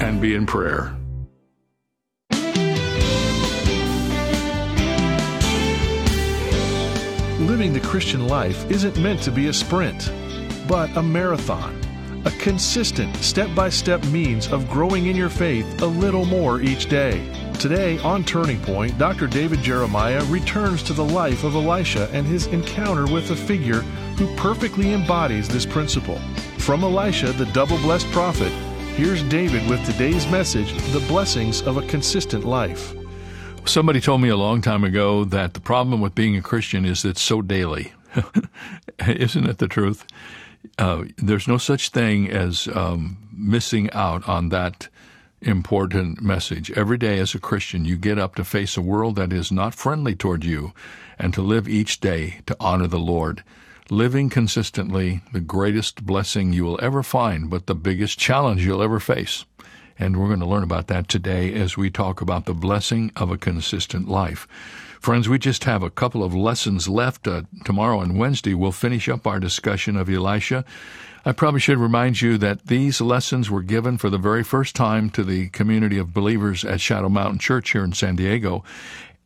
and be in prayer. Living the Christian life isn't meant to be a sprint, but a marathon. A consistent, step by step means of growing in your faith a little more each day. Today on Turning Point, Dr. David Jeremiah returns to the life of Elisha and his encounter with a figure who perfectly embodies this principle. From Elisha, the double blessed prophet, here's David with today's message The Blessings of a Consistent Life. Somebody told me a long time ago that the problem with being a Christian is that it's so daily. Isn't it the truth? Uh, there's no such thing as um, missing out on that important message. Every day as a Christian, you get up to face a world that is not friendly toward you and to live each day to honor the Lord. Living consistently, the greatest blessing you will ever find, but the biggest challenge you'll ever face. And we're going to learn about that today as we talk about the blessing of a consistent life. Friends, we just have a couple of lessons left. Uh, tomorrow and Wednesday, we'll finish up our discussion of Elisha. I probably should remind you that these lessons were given for the very first time to the community of believers at Shadow Mountain Church here in San Diego.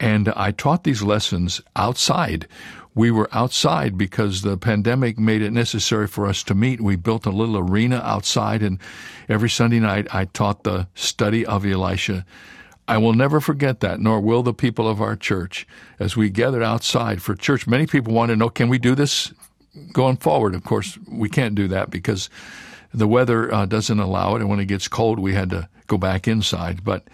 And I taught these lessons outside we were outside because the pandemic made it necessary for us to meet. We built a little arena outside, and every Sunday night I taught the study of Elisha. I will never forget that, nor will the people of our church as we gathered outside for church. Many people want to know, can we do this going forward? Of course, we can't do that because the weather uh, doesn't allow it, and when it gets cold, we had to go back inside. But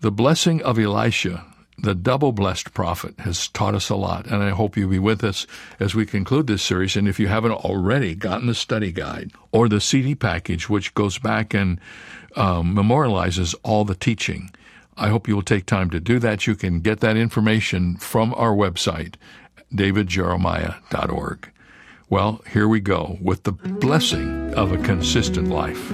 the blessing of Elisha the double blessed prophet has taught us a lot, and I hope you'll be with us as we conclude this series. And if you haven't already gotten the study guide or the CD package, which goes back and um, memorializes all the teaching, I hope you will take time to do that. You can get that information from our website, davidjeremiah.org. Well, here we go with the blessing of a consistent life.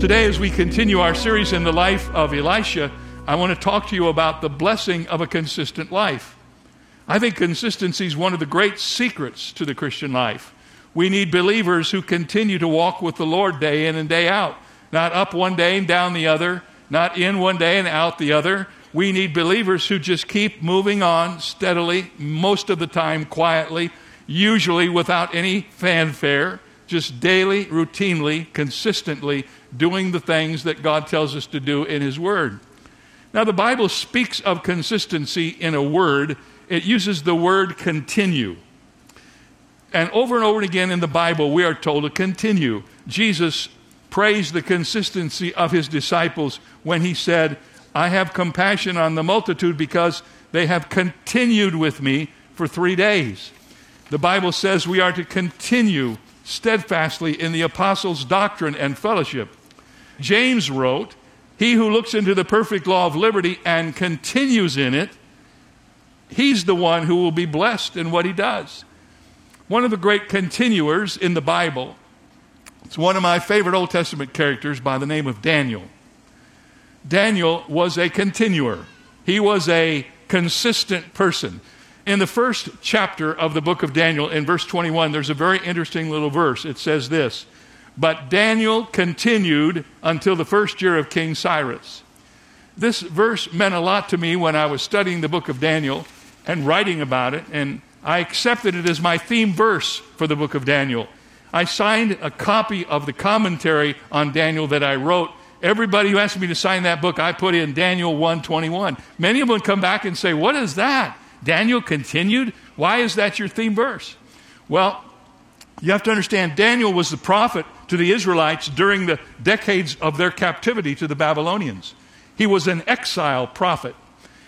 Today, as we continue our series in the life of Elisha, I want to talk to you about the blessing of a consistent life. I think consistency is one of the great secrets to the Christian life. We need believers who continue to walk with the Lord day in and day out, not up one day and down the other, not in one day and out the other. We need believers who just keep moving on steadily, most of the time quietly, usually without any fanfare, just daily, routinely, consistently doing the things that God tells us to do in His Word. Now, the Bible speaks of consistency in a word, it uses the word continue. And over and over again in the Bible, we are told to continue. Jesus praised the consistency of his disciples when he said, I have compassion on the multitude because they have continued with me for three days. The Bible says we are to continue steadfastly in the apostles' doctrine and fellowship. James wrote, He who looks into the perfect law of liberty and continues in it, he's the one who will be blessed in what he does. One of the great continuers in the Bible, it's one of my favorite Old Testament characters by the name of Daniel. Daniel was a continuer, he was a consistent person. In the first chapter of the book of Daniel, in verse 21, there's a very interesting little verse. It says this but Daniel continued until the first year of King Cyrus. This verse meant a lot to me when I was studying the book of Daniel and writing about it, and I accepted it as my theme verse for the book of Daniel. I signed a copy of the commentary on Daniel that I wrote everybody who asked me to sign that book, I put in Daniel 121. Many of them come back and say, What is that? Daniel continued? Why is that your theme verse? Well, you have to understand, Daniel was the prophet to the Israelites during the decades of their captivity to the Babylonians. He was an exile prophet.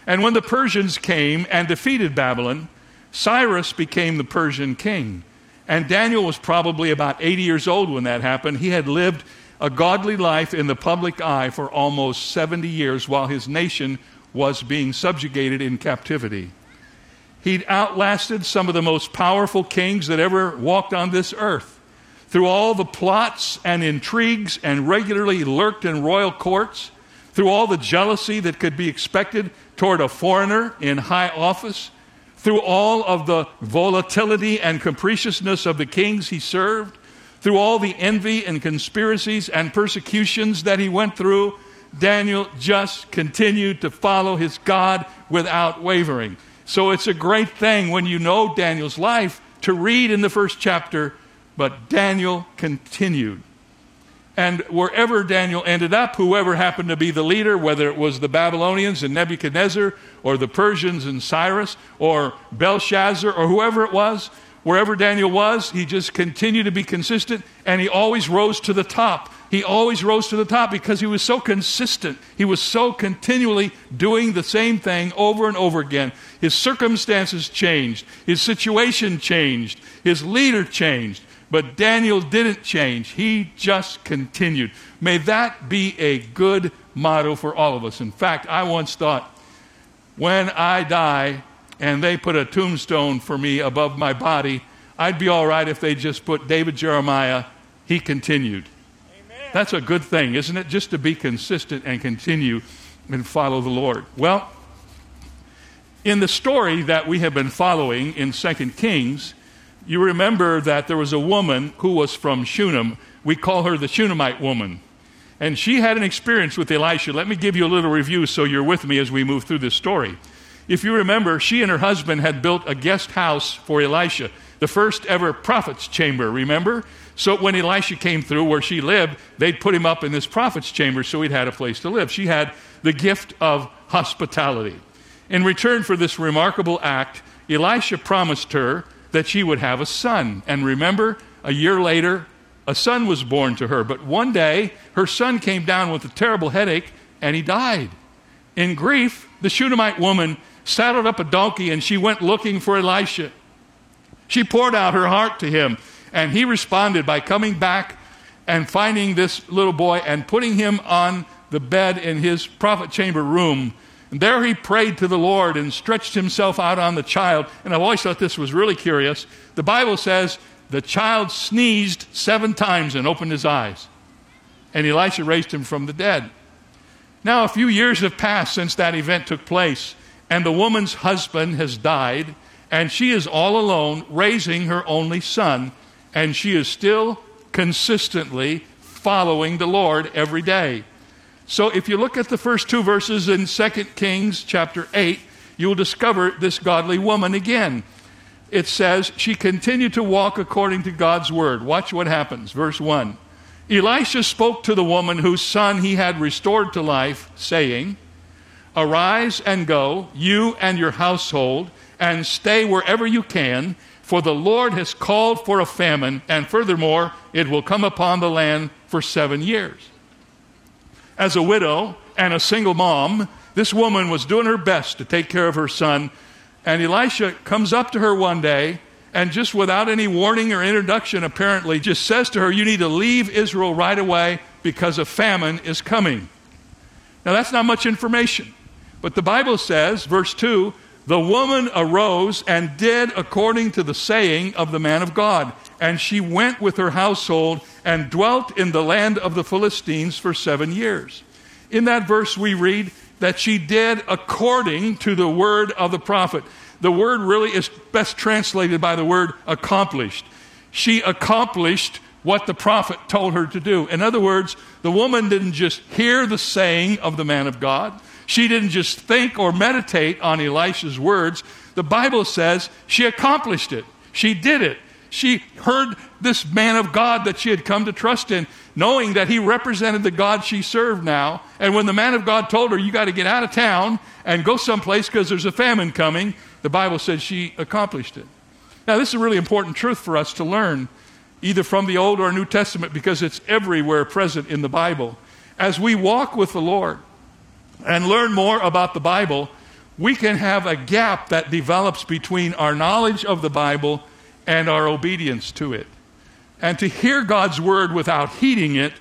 And when the Persians came and defeated Babylon, Cyrus became the Persian king. And Daniel was probably about 80 years old when that happened. He had lived a godly life in the public eye for almost 70 years while his nation was being subjugated in captivity. He'd outlasted some of the most powerful kings that ever walked on this earth. Through all the plots and intrigues and regularly lurked in royal courts, through all the jealousy that could be expected toward a foreigner in high office, through all of the volatility and capriciousness of the kings he served, through all the envy and conspiracies and persecutions that he went through, Daniel just continued to follow his God without wavering. So it's a great thing when you know Daniel's life to read in the first chapter, but Daniel continued. And wherever Daniel ended up, whoever happened to be the leader, whether it was the Babylonians and Nebuchadnezzar, or the Persians and Cyrus, or Belshazzar, or whoever it was, wherever Daniel was, he just continued to be consistent and he always rose to the top. He always rose to the top because he was so consistent. He was so continually doing the same thing over and over again. His circumstances changed, his situation changed, his leader changed, but Daniel didn't change. He just continued. May that be a good motto for all of us. In fact, I once thought, when I die, and they put a tombstone for me above my body, I'd be all right if they just put David Jeremiah, he continued. That's a good thing, isn't it? Just to be consistent and continue and follow the Lord. Well, in the story that we have been following in 2 Kings, you remember that there was a woman who was from Shunem. We call her the Shunammite woman. And she had an experience with Elisha. Let me give you a little review so you're with me as we move through this story. If you remember, she and her husband had built a guest house for Elisha, the first ever prophet's chamber, remember? So when Elisha came through where she lived, they'd put him up in this prophet's chamber so he'd had a place to live. She had the gift of hospitality. In return for this remarkable act, Elisha promised her that she would have a son. And remember, a year later, a son was born to her. But one day, her son came down with a terrible headache and he died. In grief, the Shunammite woman saddled up a donkey, and she went looking for Elisha. She poured out her heart to him, and he responded by coming back and finding this little boy and putting him on the bed in his prophet chamber room. And there he prayed to the Lord and stretched himself out on the child. And I've always thought this was really curious. The Bible says the child sneezed seven times and opened his eyes. And Elisha raised him from the dead. Now, a few years have passed since that event took place and the woman's husband has died, and she is all alone raising her only son, and she is still consistently following the Lord every day. So if you look at the first two verses in 2 Kings chapter 8, you'll discover this godly woman again. It says, She continued to walk according to God's word. Watch what happens. Verse 1. Elisha spoke to the woman whose son he had restored to life, saying, Arise and go, you and your household, and stay wherever you can, for the Lord has called for a famine, and furthermore, it will come upon the land for seven years. As a widow and a single mom, this woman was doing her best to take care of her son, and Elisha comes up to her one day and just without any warning or introduction, apparently, just says to her, You need to leave Israel right away because a famine is coming. Now, that's not much information. But the Bible says, verse 2 the woman arose and did according to the saying of the man of God. And she went with her household and dwelt in the land of the Philistines for seven years. In that verse, we read that she did according to the word of the prophet. The word really is best translated by the word accomplished. She accomplished what the prophet told her to do. In other words, the woman didn't just hear the saying of the man of God, she didn't just think or meditate on Elisha's words. The Bible says she accomplished it. She did it. She heard this man of God that she had come to trust in, knowing that he represented the God she served now. And when the man of God told her, You got to get out of town and go someplace because there's a famine coming, the Bible said she accomplished it. Now, this is a really important truth for us to learn, either from the Old or New Testament, because it's everywhere present in the Bible. As we walk with the Lord and learn more about the Bible, we can have a gap that develops between our knowledge of the Bible and our obedience to it. And to hear God's word without heeding it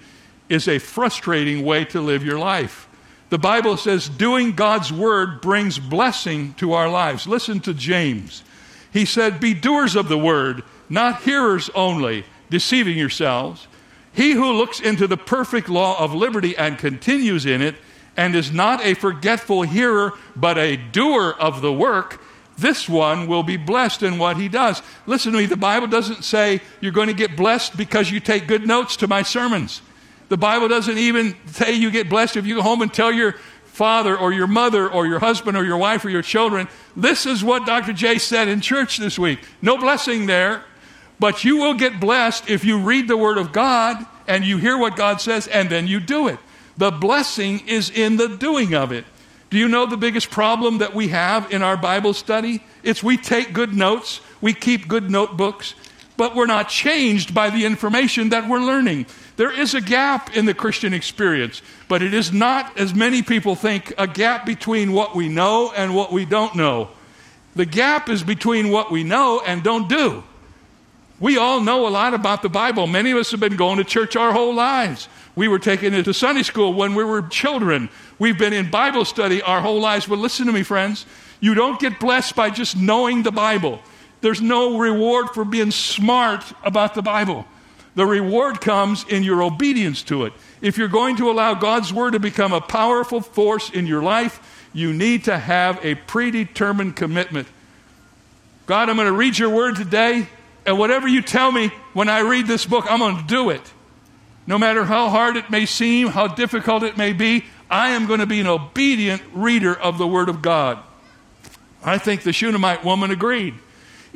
is a frustrating way to live your life. The Bible says doing God's word brings blessing to our lives. Listen to James. He said, Be doers of the word, not hearers only, deceiving yourselves. He who looks into the perfect law of liberty and continues in it, and is not a forgetful hearer, but a doer of the work, this one will be blessed in what he does. Listen to me, the Bible doesn't say you're going to get blessed because you take good notes to my sermons. The Bible doesn't even say you get blessed if you go home and tell your father or your mother or your husband or your wife or your children, this is what Dr. J said in church this week. No blessing there, but you will get blessed if you read the Word of God and you hear what God says and then you do it. The blessing is in the doing of it. Do you know the biggest problem that we have in our Bible study? It's we take good notes, we keep good notebooks, but we're not changed by the information that we're learning. There is a gap in the Christian experience, but it is not, as many people think, a gap between what we know and what we don't know. The gap is between what we know and don't do. We all know a lot about the Bible. Many of us have been going to church our whole lives. We were taken into Sunday school when we were children. We've been in Bible study our whole lives. But listen to me, friends. You don't get blessed by just knowing the Bible. There's no reward for being smart about the Bible. The reward comes in your obedience to it. If you're going to allow God's Word to become a powerful force in your life, you need to have a predetermined commitment. God, I'm going to read your Word today, and whatever you tell me when I read this book, I'm going to do it. No matter how hard it may seem, how difficult it may be, I am going to be an obedient reader of the Word of God. I think the Shunammite woman agreed.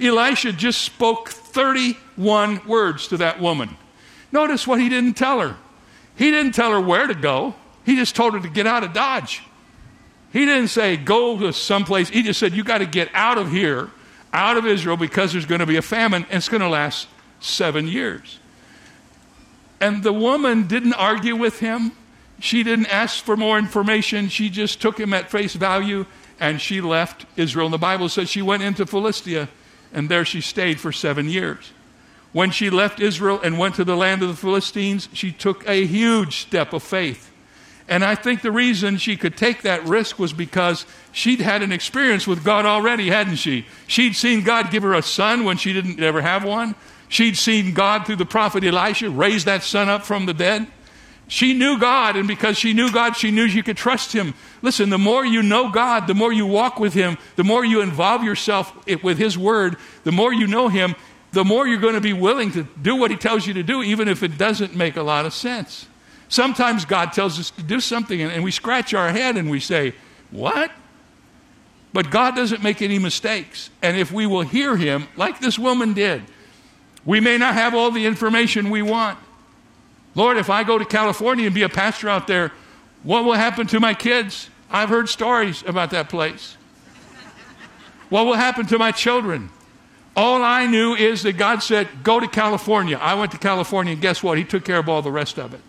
Elisha just spoke 31 words to that woman. Notice what he didn't tell her. He didn't tell her where to go, he just told her to get out of Dodge. He didn't say, go to someplace. He just said, you got to get out of here, out of Israel, because there's going to be a famine, and it's going to last seven years. And the woman didn't argue with him. She didn't ask for more information. She just took him at face value and she left Israel. And the Bible says she went into Philistia and there she stayed for seven years. When she left Israel and went to the land of the Philistines, she took a huge step of faith. And I think the reason she could take that risk was because she'd had an experience with God already, hadn't she? She'd seen God give her a son when she didn't ever have one. She'd seen God through the prophet Elisha raise that son up from the dead. She knew God, and because she knew God, she knew she could trust Him. Listen, the more you know God, the more you walk with Him, the more you involve yourself with His Word, the more you know Him, the more you're going to be willing to do what He tells you to do, even if it doesn't make a lot of sense. Sometimes God tells us to do something, and we scratch our head and we say, What? But God doesn't make any mistakes. And if we will hear Him, like this woman did, we may not have all the information we want. Lord, if I go to California and be a pastor out there, what will happen to my kids? I've heard stories about that place. What will happen to my children? All I knew is that God said, Go to California. I went to California, and guess what? He took care of all the rest of it.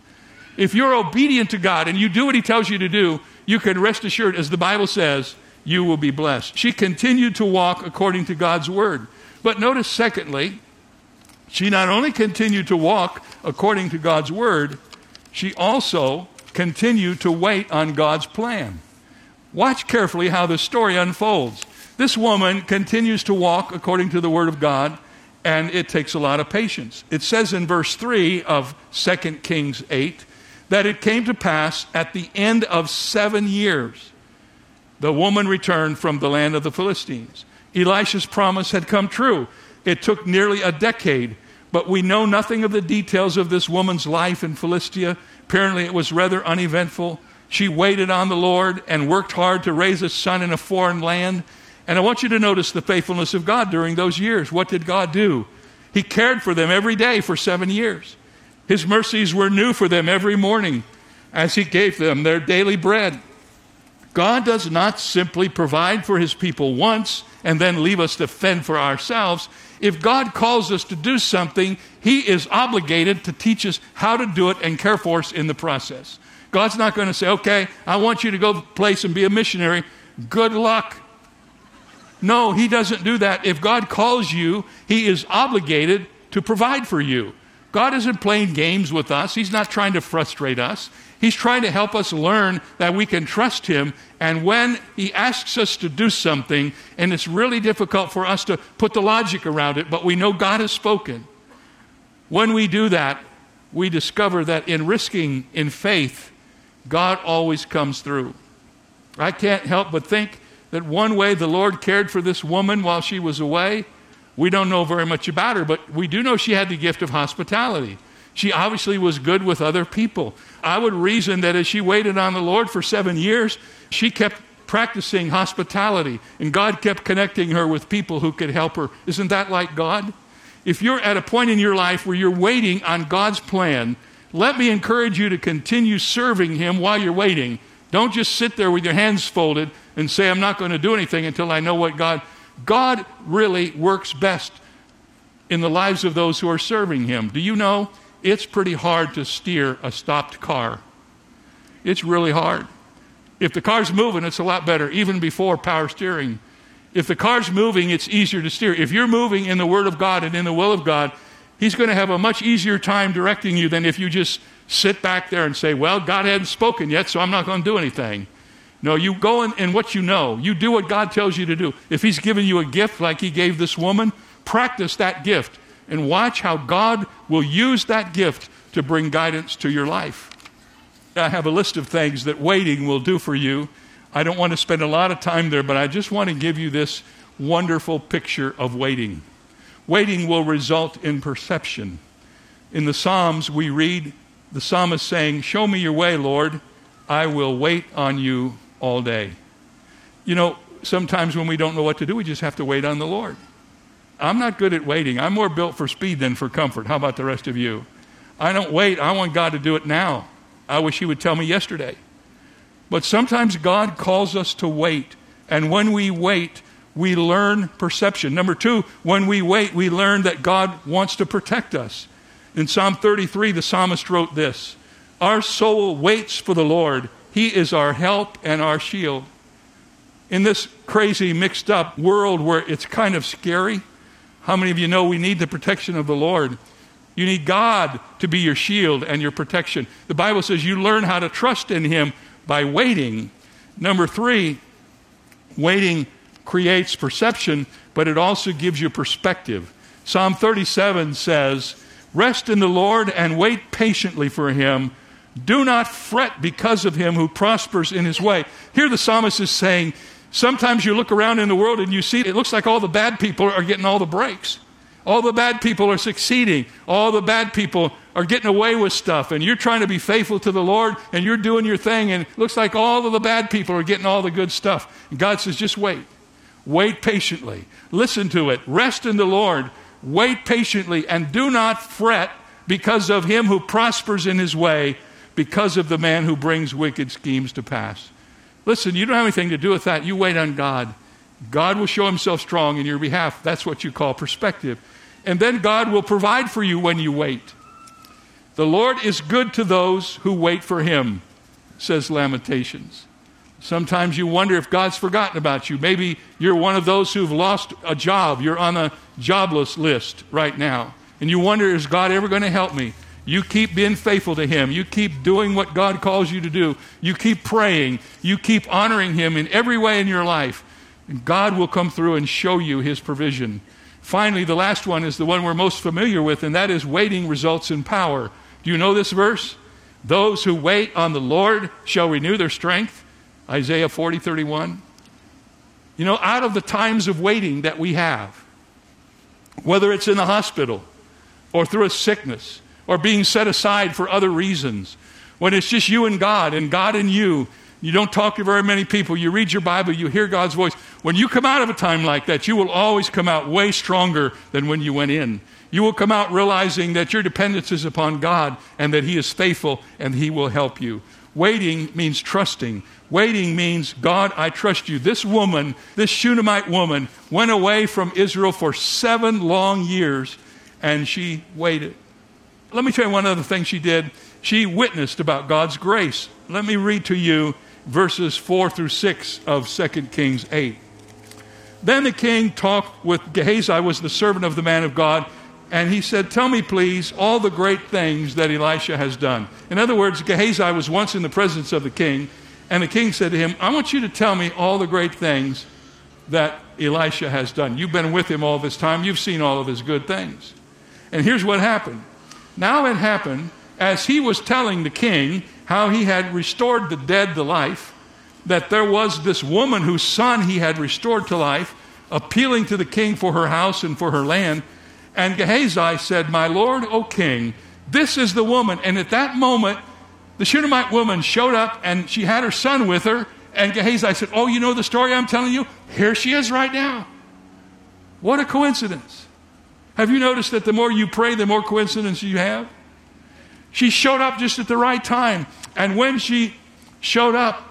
If you're obedient to God and you do what He tells you to do, you can rest assured, as the Bible says, you will be blessed. She continued to walk according to God's word. But notice, secondly, she not only continued to walk according to God's word, she also continued to wait on God's plan. Watch carefully how the story unfolds. This woman continues to walk according to the word of God, and it takes a lot of patience. It says in verse 3 of 2 Kings 8 that it came to pass at the end of seven years, the woman returned from the land of the Philistines. Elisha's promise had come true. It took nearly a decade but we know nothing of the details of this woman's life in Philistia. Apparently, it was rather uneventful. She waited on the Lord and worked hard to raise a son in a foreign land. And I want you to notice the faithfulness of God during those years. What did God do? He cared for them every day for seven years. His mercies were new for them every morning as He gave them their daily bread. God does not simply provide for His people once and then leave us to fend for ourselves. If God calls us to do something, He is obligated to teach us how to do it and care for us in the process. God's not going to say, okay, I want you to go place and be a missionary. Good luck. No, He doesn't do that. If God calls you, He is obligated to provide for you. God isn't playing games with us, He's not trying to frustrate us. He's trying to help us learn that we can trust Him. And when He asks us to do something, and it's really difficult for us to put the logic around it, but we know God has spoken, when we do that, we discover that in risking in faith, God always comes through. I can't help but think that one way the Lord cared for this woman while she was away, we don't know very much about her, but we do know she had the gift of hospitality. She obviously was good with other people. I would reason that as she waited on the Lord for seven years, she kept practicing hospitality, and God kept connecting her with people who could help her. Isn't that like God? If you're at a point in your life where you're waiting on God's plan, let me encourage you to continue serving Him while you're waiting. Don't just sit there with your hands folded and say, I'm not going to do anything until I know what God. God really works best in the lives of those who are serving Him. Do you know it's pretty hard to steer a stopped car? It's really hard. If the car's moving, it's a lot better, even before power steering. If the car's moving, it's easier to steer. If you're moving in the Word of God and in the will of God, He's going to have a much easier time directing you than if you just sit back there and say, Well, God hadn't spoken yet, so I'm not going to do anything. No, you go in, in what you know. You do what God tells you to do. If He's given you a gift like He gave this woman, practice that gift and watch how God will use that gift to bring guidance to your life. I have a list of things that waiting will do for you. I don't want to spend a lot of time there, but I just want to give you this wonderful picture of waiting. Waiting will result in perception. In the Psalms, we read the psalmist saying, Show me your way, Lord. I will wait on you all day. You know, sometimes when we don't know what to do, we just have to wait on the Lord. I'm not good at waiting. I'm more built for speed than for comfort. How about the rest of you? I don't wait. I want God to do it now. I wish He would tell me yesterday. But sometimes God calls us to wait. And when we wait, we learn perception. Number two, when we wait, we learn that God wants to protect us. In Psalm 33, the psalmist wrote this Our soul waits for the Lord, He is our help and our shield. In this crazy, mixed up world where it's kind of scary, how many of you know we need the protection of the Lord? You need God to be your shield and your protection. The Bible says you learn how to trust in Him by waiting. Number three, waiting creates perception, but it also gives you perspective. Psalm 37 says, Rest in the Lord and wait patiently for him. Do not fret because of him who prospers in his way. Here the psalmist is saying, Sometimes you look around in the world and you see it looks like all the bad people are getting all the breaks. All the bad people are succeeding. All the bad people are getting away with stuff. And you're trying to be faithful to the Lord and you're doing your thing. And it looks like all of the bad people are getting all the good stuff. And God says, just wait. Wait patiently. Listen to it. Rest in the Lord. Wait patiently and do not fret because of him who prospers in his way, because of the man who brings wicked schemes to pass. Listen, you don't have anything to do with that. You wait on God. God will show himself strong in your behalf. That's what you call perspective. And then God will provide for you when you wait. The Lord is good to those who wait for him, says Lamentations. Sometimes you wonder if God's forgotten about you. Maybe you're one of those who've lost a job. You're on a jobless list right now. And you wonder, is God ever going to help me? You keep being faithful to Him. You keep doing what God calls you to do. You keep praying. You keep honoring Him in every way in your life. And God will come through and show you His provision. Finally, the last one is the one we're most familiar with, and that is waiting results in power. Do you know this verse? Those who wait on the Lord shall renew their strength. Isaiah 40, 31. You know, out of the times of waiting that we have, whether it's in the hospital or through a sickness or being set aside for other reasons, when it's just you and God and God and you, you don't talk to very many people, you read your Bible, you hear God's voice. When you come out of a time like that, you will always come out way stronger than when you went in. You will come out realizing that your dependence is upon God and that He is faithful and He will help you. Waiting means trusting. Waiting means, God, I trust you. This woman, this Shunammite woman, went away from Israel for seven long years and she waited. Let me tell you one other thing she did. She witnessed about God's grace. Let me read to you verses 4 through 6 of 2 Kings 8. Then the king talked with Gehazi, was the servant of the man of God, and he said, Tell me, please, all the great things that Elisha has done. In other words, Gehazi was once in the presence of the king, and the king said to him, I want you to tell me all the great things that Elisha has done. You've been with him all this time, you've seen all of his good things. And here's what happened. Now it happened as he was telling the king how he had restored the dead to life that there was this woman whose son he had restored to life, appealing to the king for her house and for her land. And Gehazi said, My lord, O king, this is the woman. And at that moment, the Shunammite woman showed up and she had her son with her. And Gehazi said, Oh, you know the story I'm telling you? Here she is right now. What a coincidence. Have you noticed that the more you pray, the more coincidence you have? She showed up just at the right time. And when she showed up,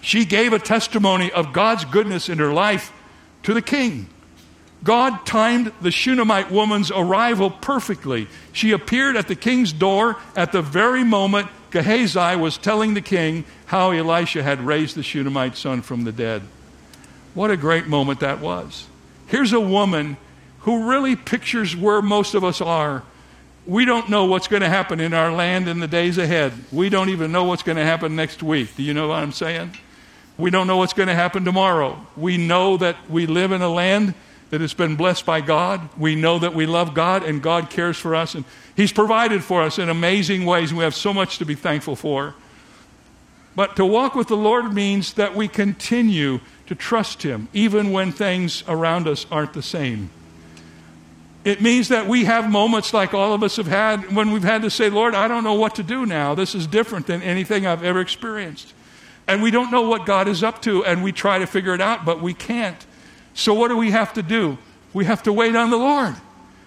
she gave a testimony of God's goodness in her life to the king. God timed the Shunammite woman's arrival perfectly. She appeared at the king's door at the very moment Gehazi was telling the king how Elisha had raised the Shunammite son from the dead. What a great moment that was. Here's a woman who really pictures where most of us are. We don't know what's going to happen in our land in the days ahead. We don't even know what's going to happen next week. Do you know what I'm saying? We don't know what's going to happen tomorrow. We know that we live in a land that has been blessed by God. We know that we love God and God cares for us and He's provided for us in amazing ways. We have so much to be thankful for. But to walk with the Lord means that we continue to trust Him even when things around us aren't the same. It means that we have moments like all of us have had when we've had to say, Lord, I don't know what to do now. This is different than anything I've ever experienced. And we don't know what God is up to, and we try to figure it out, but we can't. So, what do we have to do? We have to wait on the Lord.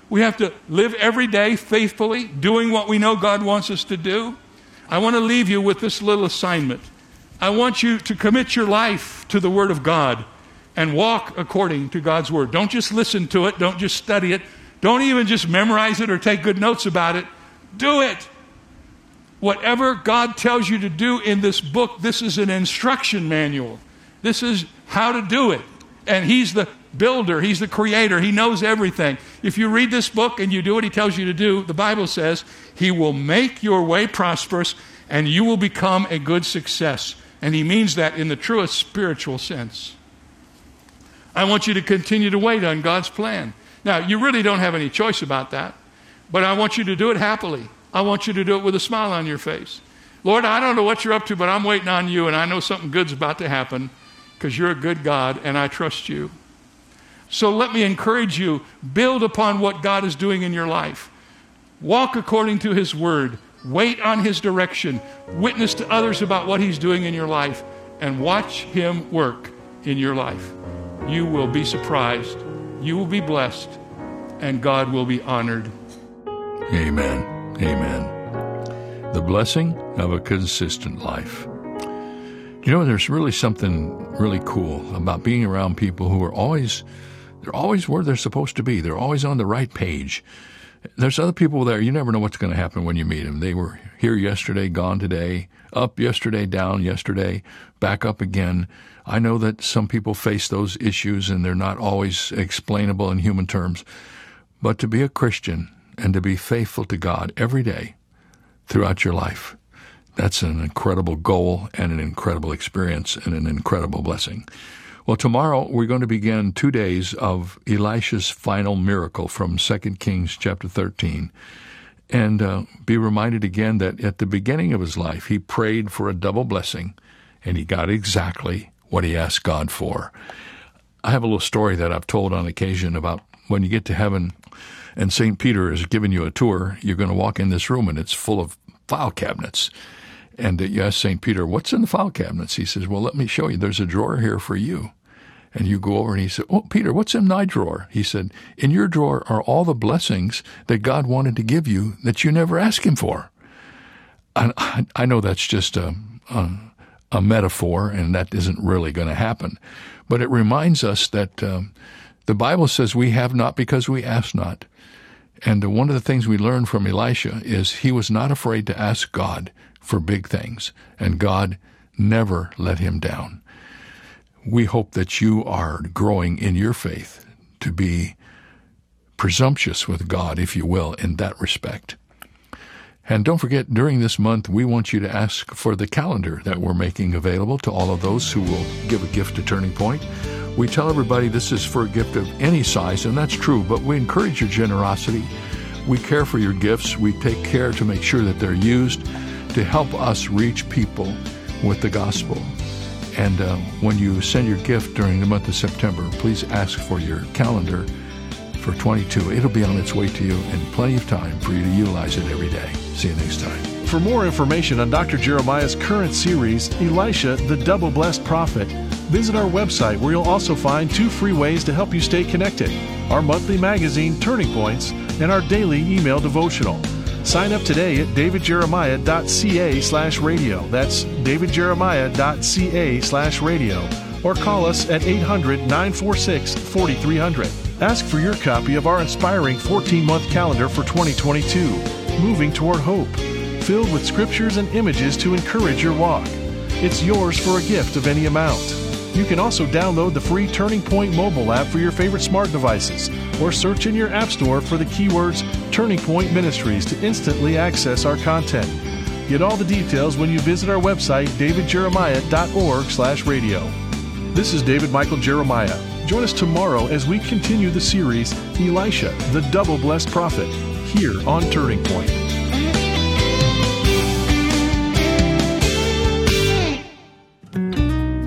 We have to live every day faithfully, doing what we know God wants us to do. I want to leave you with this little assignment. I want you to commit your life to the Word of God and walk according to God's Word. Don't just listen to it, don't just study it, don't even just memorize it or take good notes about it. Do it. Whatever God tells you to do in this book, this is an instruction manual. This is how to do it. And He's the builder, He's the creator, He knows everything. If you read this book and you do what He tells you to do, the Bible says He will make your way prosperous and you will become a good success. And He means that in the truest spiritual sense. I want you to continue to wait on God's plan. Now, you really don't have any choice about that, but I want you to do it happily. I want you to do it with a smile on your face. Lord, I don't know what you're up to, but I'm waiting on you, and I know something good's about to happen because you're a good God, and I trust you. So let me encourage you build upon what God is doing in your life. Walk according to His word. Wait on His direction. Witness to others about what He's doing in your life, and watch Him work in your life. You will be surprised, you will be blessed, and God will be honored. Amen. Amen. The blessing of a consistent life. You know, there's really something really cool about being around people who are always, they're always where they're supposed to be. They're always on the right page. There's other people there, you never know what's going to happen when you meet them. They were here yesterday, gone today, up yesterday, down yesterday, back up again. I know that some people face those issues and they're not always explainable in human terms. But to be a Christian and to be faithful to God every day throughout your life. That's an incredible goal and an incredible experience and an incredible blessing. Well, tomorrow we're going to begin two days of Elisha's final miracle from 2 Kings chapter 13. And uh, be reminded again that at the beginning of his life, he prayed for a double blessing, and he got exactly what he asked God for. I have a little story that I've told on occasion about when you get to heaven, and St. Peter is giving you a tour, you're going to walk in this room and it's full of file cabinets. And you ask St. Peter, What's in the file cabinets? He says, Well, let me show you. There's a drawer here for you. And you go over and he said, Oh, Peter, what's in my drawer? He said, In your drawer are all the blessings that God wanted to give you that you never asked him for. And I, I know that's just a, a, a, metaphor and that isn't really going to happen. But it reminds us that um, the Bible says we have not because we ask not. And uh, one of the things we learn from Elisha is he was not afraid to ask God for big things, and God never let him down we hope that you are growing in your faith to be presumptuous with God, if you will, in that respect. And don't forget, during this month, we want you to ask for the calendar that we're making available to all of those who will give a gift to Turning Point. We tell everybody this is for a gift of any size, and that's true, but we encourage your generosity. We care for your gifts. We take care to make sure that they're used to help us reach people with the gospel. And uh, when you send your gift during the month of September, please ask for your calendar for 22. It'll be on its way to you in plenty of time for you to utilize it every day. See you next time. For more information on Dr. Jeremiah's current series, Elisha, the Double Blessed Prophet, visit our website where you'll also find two free ways to help you stay connected our monthly magazine, Turning Points, and our daily email devotional. Sign up today at davidjeremiah.ca slash radio. That's davidjeremiah.ca slash radio. Or call us at 800 946 4300. Ask for your copy of our inspiring 14 month calendar for 2022, Moving Toward Hope, filled with scriptures and images to encourage your walk. It's yours for a gift of any amount. You can also download the free Turning Point mobile app for your favorite smart devices or search in your app store for the keywords Turning Point Ministries to instantly access our content. Get all the details when you visit our website davidjeremiah.org/radio. This is David Michael Jeremiah. Join us tomorrow as we continue the series Elisha, the double blessed prophet, here on Turning Point.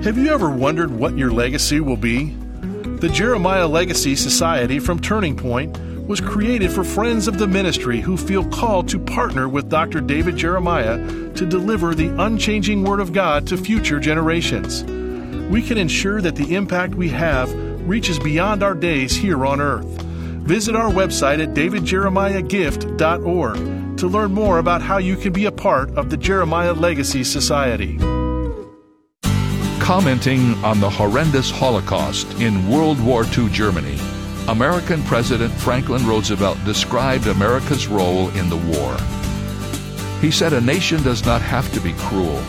Have you ever wondered what your legacy will be? The Jeremiah Legacy Society from Turning Point was created for friends of the ministry who feel called to partner with Dr. David Jeremiah to deliver the unchanging Word of God to future generations. We can ensure that the impact we have reaches beyond our days here on earth. Visit our website at davidjeremiahgift.org to learn more about how you can be a part of the Jeremiah Legacy Society commenting on the horrendous Holocaust in World War II Germany, American President Franklin Roosevelt described America's role in the war. He said a nation does not have to be cruel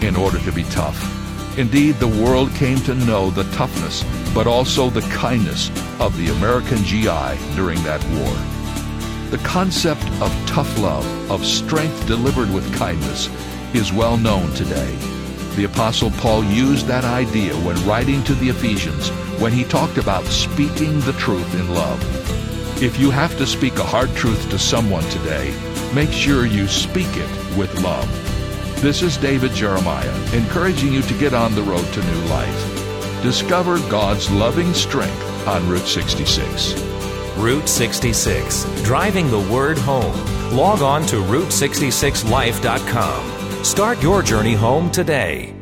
in order to be tough. Indeed, the world came to know the toughness, but also the kindness of the American GI during that war. The concept of tough love, of strength delivered with kindness, is well known today. The Apostle Paul used that idea when writing to the Ephesians when he talked about speaking the truth in love. If you have to speak a hard truth to someone today, make sure you speak it with love. This is David Jeremiah, encouraging you to get on the road to new life. Discover God's loving strength on Route 66. Route 66, driving the word home. Log on to Route66Life.com. Start your journey home today.